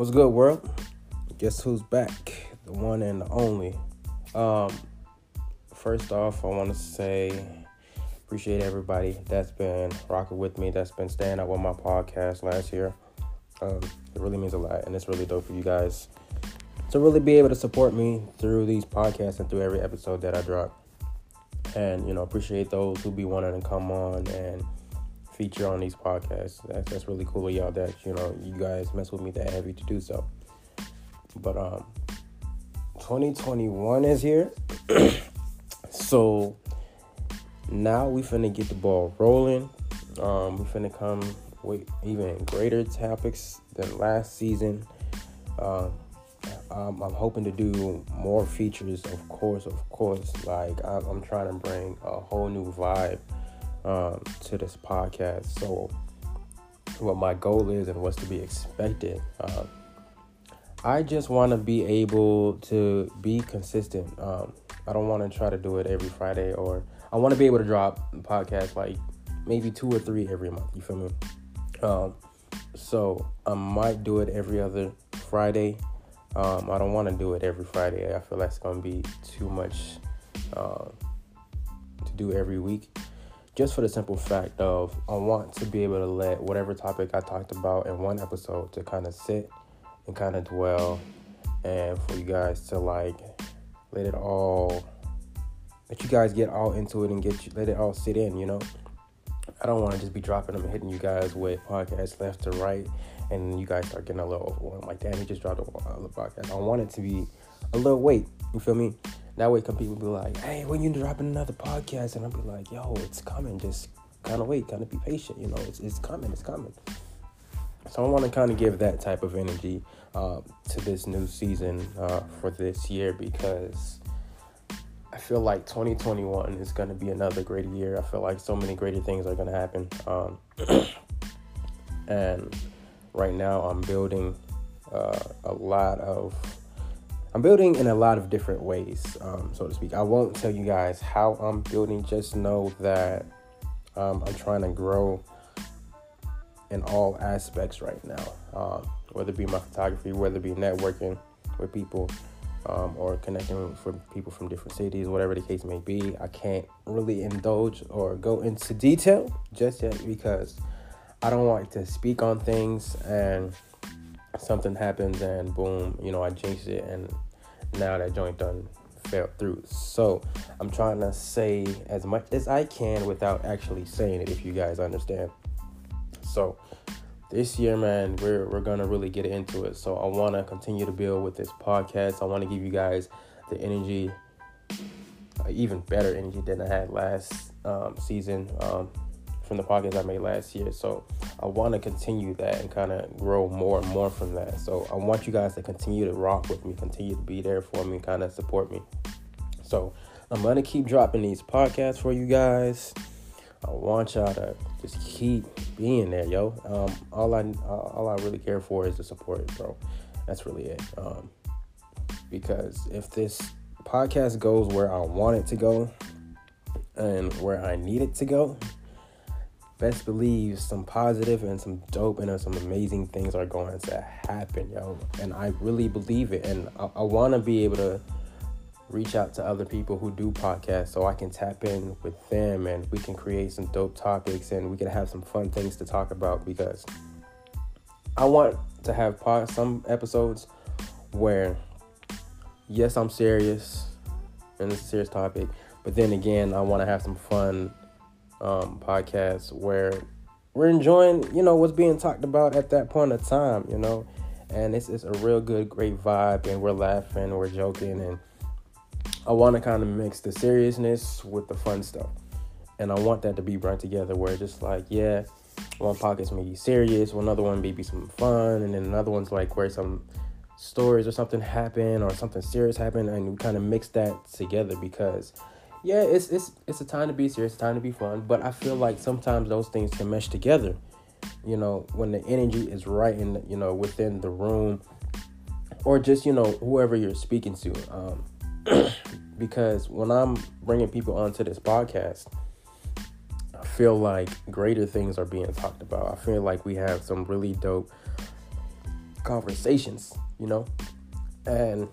What's good, world? Guess who's back? The one and the only. Um, first off, I want to say appreciate everybody that's been rocking with me, that's been staying up with my podcast last year. Um, it really means a lot, and it's really dope for you guys to really be able to support me through these podcasts and through every episode that I drop. And you know, appreciate those who be wanting to come on and feature on these podcasts. That's, that's really cool of y'all that, you know, you guys mess with me that heavy to do so. But um 2021 is here. so now we finna get the ball rolling. Um we finna come with even greater topics than last season. Um um, I'm hoping to do more features, of course, of course. Like I'm, I'm trying to bring a whole new vibe um, to this podcast. So, what my goal is and what's to be expected. Um, I just want to be able to be consistent. Um, I don't want to try to do it every Friday, or I want to be able to drop podcasts like maybe two or three every month. You feel me? Um, so I might do it every other Friday. Um, I don't want to do it every Friday. I feel that's gonna be too much uh, to do every week just for the simple fact of I want to be able to let whatever topic I talked about in one episode to kind of sit and kind of dwell and for you guys to like let it all let you guys get all into it and get you let it all sit in, you know. I don't want to just be dropping them and hitting you guys with podcasts left to right and you guys start getting a little overwhelmed. Like, damn, he just dropped a, a podcast. I want it to be a little weight. You feel me? That way, come people be like, "Hey, when you dropping another podcast?" And I'll be like, "Yo, it's coming. Just kind of wait, kind of be patient. You know, it's it's coming. It's coming." So I want to kind of give that type of energy uh, to this new season uh, for this year because I feel like 2021 is going to be another great year. I feel like so many greater things are going to happen. Um, and right now, I'm building uh, a lot of I'm building in a lot of different ways, um, so to speak. I won't tell you guys how I'm building, just know that um, I'm trying to grow in all aspects right now, um, whether it be my photography, whether it be networking with people, um, or connecting with people from different cities, whatever the case may be. I can't really indulge or go into detail just yet because I don't want to speak on things and something happens and boom, you know, I jinxed it and now that joint done fell through. So I'm trying to say as much as I can without actually saying it, if you guys understand. So this year, man, we're we're gonna really get into it. So I want to continue to build with this podcast. I want to give you guys the energy, uh, even better energy than I had last um, season. Um, from the podcast I made last year. So I want to continue that and kind of grow more and more from that. So I want you guys to continue to rock with me, continue to be there for me, kind of support me. So I'm gonna keep dropping these podcasts for you guys. I want y'all to just keep being there, yo. Um, all I all I really care for is the support, bro. That's really it. Um, because if this podcast goes where I want it to go and where I need it to go, best believe some positive and some dope and uh, some amazing things are going to happen, yo. And I really believe it. And I, I want to be able to reach out to other people who do podcasts so I can tap in with them and we can create some dope topics and we can have some fun things to talk about because I want to have some episodes where, yes, I'm serious and it's a serious topic, but then again, I want to have some fun um, podcast where we're enjoying, you know, what's being talked about at that point of time, you know, and it's it's a real good, great vibe, and we're laughing, we're joking, and I want to kind of mix the seriousness with the fun stuff, and I want that to be brought together where just like, yeah, one podcast may be serious, one other one may be some fun, and then another one's like where some stories or something happen or something serious happen, and we kind of mix that together because yeah, it's it's it's a time to be serious, time to be fun, but I feel like sometimes those things can mesh together. You know, when the energy is right in you know within the room, or just you know whoever you're speaking to. Um, because when I'm bringing people onto this podcast, I feel like greater things are being talked about. I feel like we have some really dope conversations, you know? And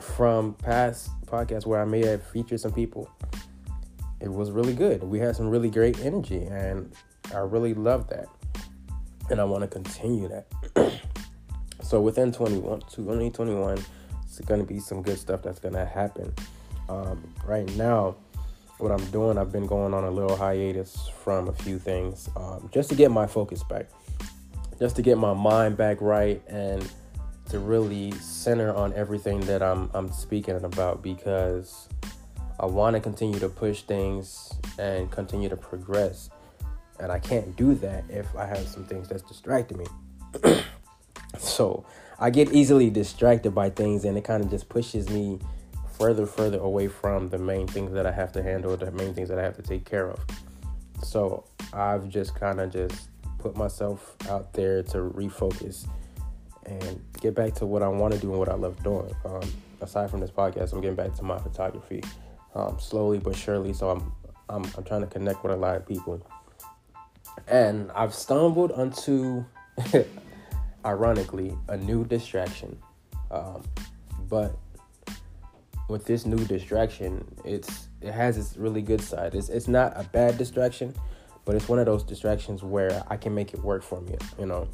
from past podcasts where I may have featured some people, it was really good. We had some really great energy, and I really love that. And I want to continue that. so within 21, 2021, it's going to be some good stuff that's going to happen. Um, right now, what I'm doing, I've been going on a little hiatus from a few things um, just to get my focus back, just to get my mind back right, and to really center on everything that I'm I'm speaking about because I want to continue to push things and continue to progress, and I can't do that if I have some things that's distracting me. so I get easily distracted by things, and it kind of just pushes me further, further away from the main things that I have to handle, the main things that I have to take care of. So I've just kind of just put myself out there to refocus and get back to what I want to do and what I love doing. Um, aside from this podcast, I'm getting back to my photography um, slowly but surely. So I'm, I'm I'm trying to connect with a lot of people, and I've stumbled onto, ironically, a new distraction. Um, but with this new distraction, it's it has its really good side. It's it's not a bad distraction, but it's one of those distractions where I can make it work for me. You know,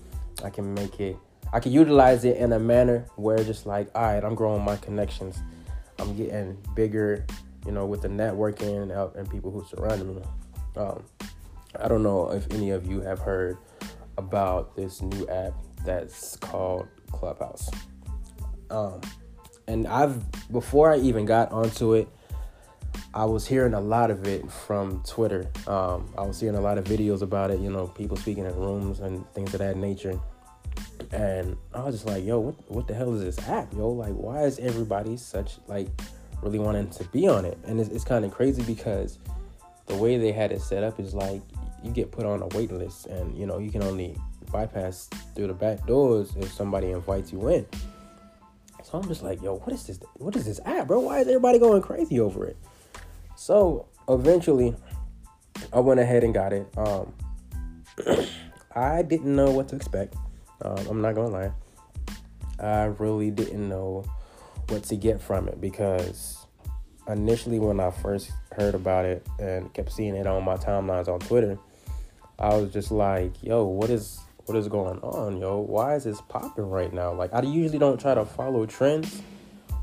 I can make it. I can utilize it in a manner where just like, all right, I'm growing my connections. I'm getting bigger, you know, with the networking and, and people who surround me. Um, I don't know if any of you have heard about this new app that's called Clubhouse. Um, and I've before I even got onto it, I was hearing a lot of it from Twitter. Um, I was seeing a lot of videos about it. You know, people speaking in rooms and things of that nature. And I was just like, yo, what what the hell is this app, yo? Like, why is everybody such like really wanting to be on it? And it's, it's kind of crazy because the way they had it set up is like you get put on a wait list, and you know you can only bypass through the back doors if somebody invites you in. So I'm just like, yo, what is this? What is this app, bro? Why is everybody going crazy over it? So eventually, I went ahead and got it. Um, I didn't know what to expect. Um, I'm not gonna lie. I really didn't know what to get from it because initially, when I first heard about it and kept seeing it on my timelines on Twitter, I was just like, yo, what is what is going on, yo? Why is this popping right now? Like, I usually don't try to follow trends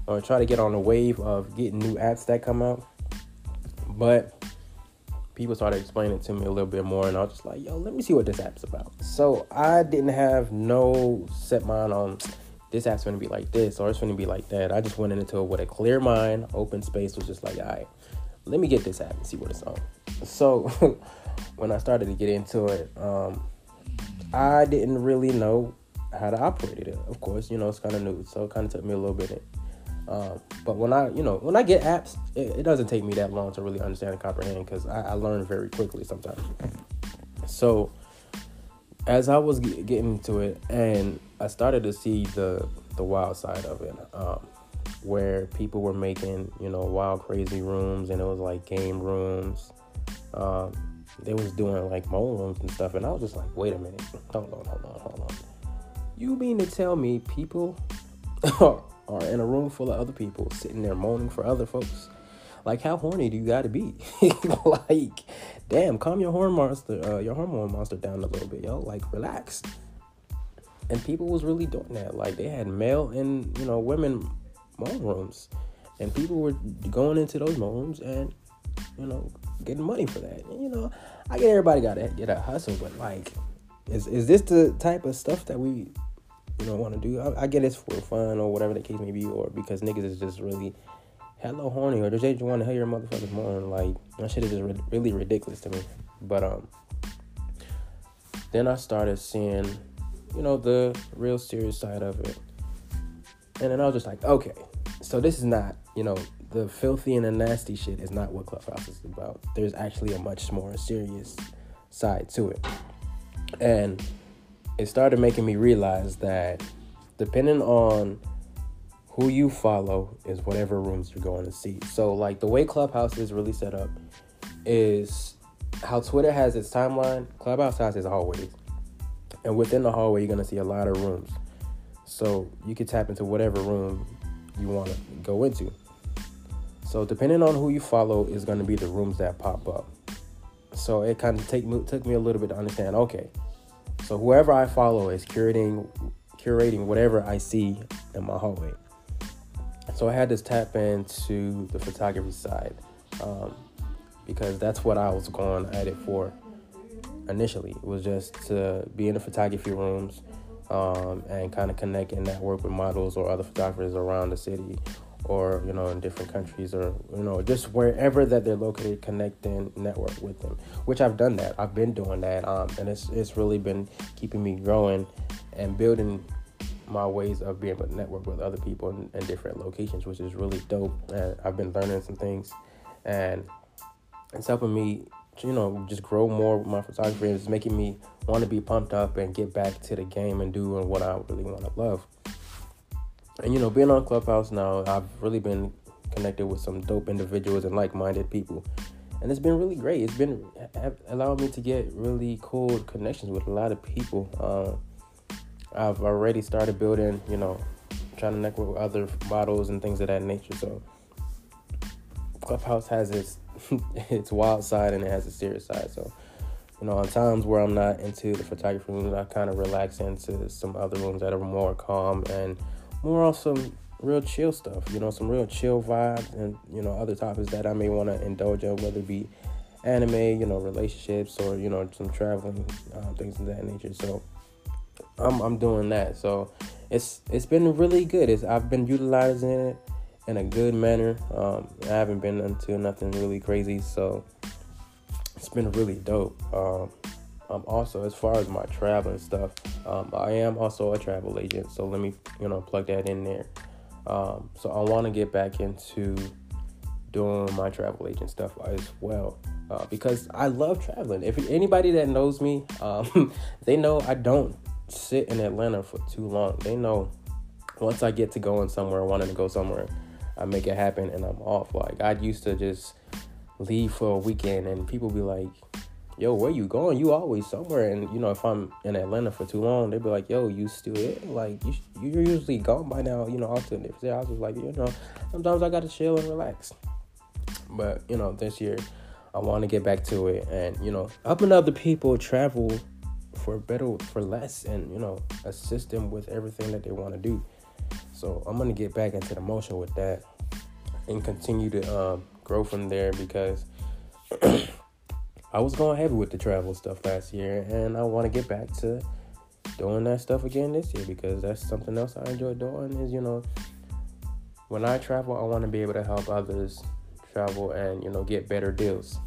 or try to get on the wave of getting new apps that come out. But people started explaining to me a little bit more, and I was just like, yo, let me see what this app's about. So I didn't have no set mind on this app's gonna be like this or it's gonna be like that. I just went into it with a clear mind, open space, was just like, all right, let me get this app and see what it's on. So when I started to get into it, um, I didn't really know how to operate it. Of course, you know, it's kind of new, so it kind of took me a little bit. Um, but when I, you know, when I get apps, it, it, doesn't take me that long to really understand and comprehend because I, I learn very quickly sometimes. So as I was getting into it, and I started to see the the wild side of it, um, where people were making, you know, wild, crazy rooms, and it was like game rooms. Um, they was doing like moan rooms and stuff, and I was just like, wait a minute, hold on, hold on, hold on. You mean to tell me people are in a room full of other people sitting there moaning for other folks? Like, how horny do you got to be? like, damn, calm your hormone monster, uh, your hormone monster down a little bit, yo. Like, relax. And people was really doing that. Like, they had male and you know women moan rooms, and people were going into those rooms and you know getting money for that. And, you know, I get everybody got to get a hustle, but like, is is this the type of stuff that we, you know, want to do? I, I, get it's for fun or whatever the case may be, or because niggas is just really hello horny, or they just want to hear your motherfuckers moan. Like that shit is just re- really ridiculous to me. But um, then I started seeing, you know, the real serious side of it, and then I was just like, okay, so this is not, you know, the filthy and the nasty shit is not what Clubhouse is about. There's actually a much more serious side to it. And it started making me realize that depending on who you follow is whatever rooms you're going to see. So like the way Clubhouse is really set up is how Twitter has its timeline, Clubhouse has its hallways. And within the hallway you're going to see a lot of rooms. So you can tap into whatever room you want to go into. So depending on who you follow is going to be the rooms that pop up. So it kind of take took me a little bit to understand. Okay, so whoever I follow is curating curating whatever I see in my hallway. So I had to tap into the photography side um, because that's what I was going at it for initially. It was just to be in the photography rooms um, and kind of connect and network with models or other photographers around the city or you know in different countries or you know just wherever that they're located connect and network with them which i've done that. I've been doing that um, and it's it's really been keeping me growing and building my ways of being able to network with other people in, in different locations which is really dope and i've been learning some things and it's helping me you know just grow more with my photography it's making me want to be pumped up and get back to the game and doing what i really want to love and you know, being on Clubhouse now, I've really been connected with some dope individuals and like-minded people, and it's been really great. It's been allowing me to get really cool connections with a lot of people. Uh, I've already started building, you know, trying to network with other models and things of that nature. So Clubhouse has its its wild side and it has its serious side. So you know, on times where I'm not into the photography rooms, I kind of relax into some other rooms that are more calm and more on some real chill stuff, you know, some real chill vibes and, you know, other topics that I may want to indulge in, whether it be anime, you know, relationships or, you know, some traveling, uh, things of that nature. So I'm, I'm doing that. So it's, it's been really good. It's, I've been utilizing it in a good manner. Um, I haven't been into nothing really crazy. So it's been really dope. Um, um, also, as far as my traveling stuff, um, I am also a travel agent, so let me you know plug that in there. Um, so I want to get back into doing my travel agent stuff as well uh, because I love traveling. If anybody that knows me, um, they know I don't sit in Atlanta for too long. They know once I get to going somewhere, wanting to go somewhere, I make it happen and I'm off. Like I used to just leave for a weekend and people be like yo, where you going? You always somewhere. And you know, if I'm in Atlanta for too long, they'd be like, yo, you still here? Like you, you're usually gone by now. You know, often if I was like, you know, sometimes I gotta chill and relax. But you know, this year I want to get back to it, and you know, helping other people travel for better for less, and you know, assist them with everything that they want to do. So I'm gonna get back into the motion with that, and continue to um, grow from there because. I was going heavy with the travel stuff last year, and I want to get back to doing that stuff again this year because that's something else I enjoy doing. Is you know, when I travel, I want to be able to help others travel and you know get better deals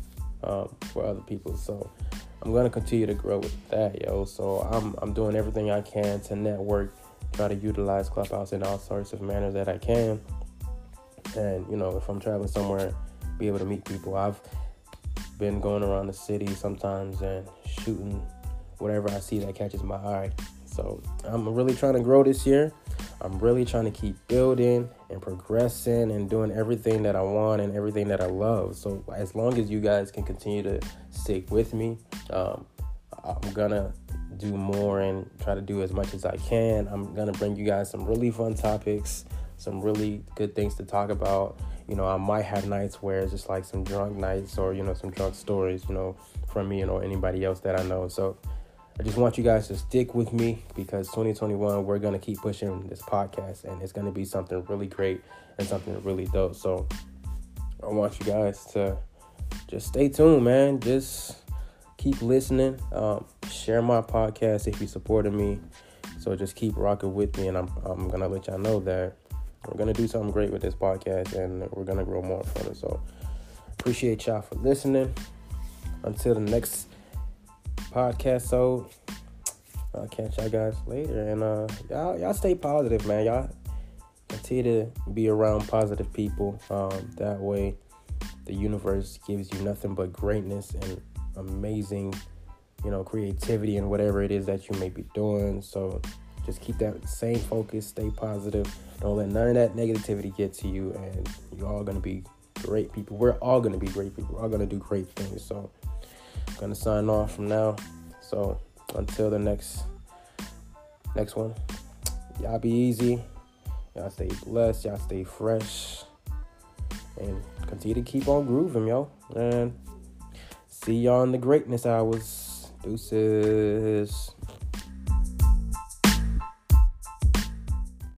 um, for other people. So I'm gonna continue to grow with that, yo. So I'm I'm doing everything I can to network, try to utilize Clubhouse in all sorts of manners that I can, and you know if I'm traveling somewhere, be able to meet people. I've been going around the city sometimes and shooting whatever I see that catches my eye. So I'm really trying to grow this year. I'm really trying to keep building and progressing and doing everything that I want and everything that I love. So as long as you guys can continue to stick with me, um, I'm gonna do more and try to do as much as I can. I'm gonna bring you guys some really fun topics, some really good things to talk about you know, I might have nights where it's just like some drunk nights or, you know, some drunk stories, you know, from me and or anybody else that I know. So I just want you guys to stick with me because 2021, we're going to keep pushing this podcast and it's going to be something really great and something really dope. So I want you guys to just stay tuned, man. Just keep listening. Um, share my podcast if you supported me. So just keep rocking with me, and I'm I'm gonna let y'all know that we're gonna do something great with this podcast, and we're gonna grow more it. So appreciate y'all for listening. Until the next podcast, so I'll catch y'all guys later, and uh, y'all y'all stay positive, man. Y'all continue to be around positive people. Um, that way, the universe gives you nothing but greatness and amazing, you know, creativity and whatever it is that you may be doing. So just keep that same focus, stay positive. Don't let none of that negativity get to you, and you're all gonna be great people. We're all gonna be great people. We're all gonna do great things. So, I'm gonna sign off from now. So, until the next next one, y'all be easy. Y'all stay blessed. Y'all stay fresh. And continue to keep on grooving, yo. And see y'all in the greatness hours. Deuces.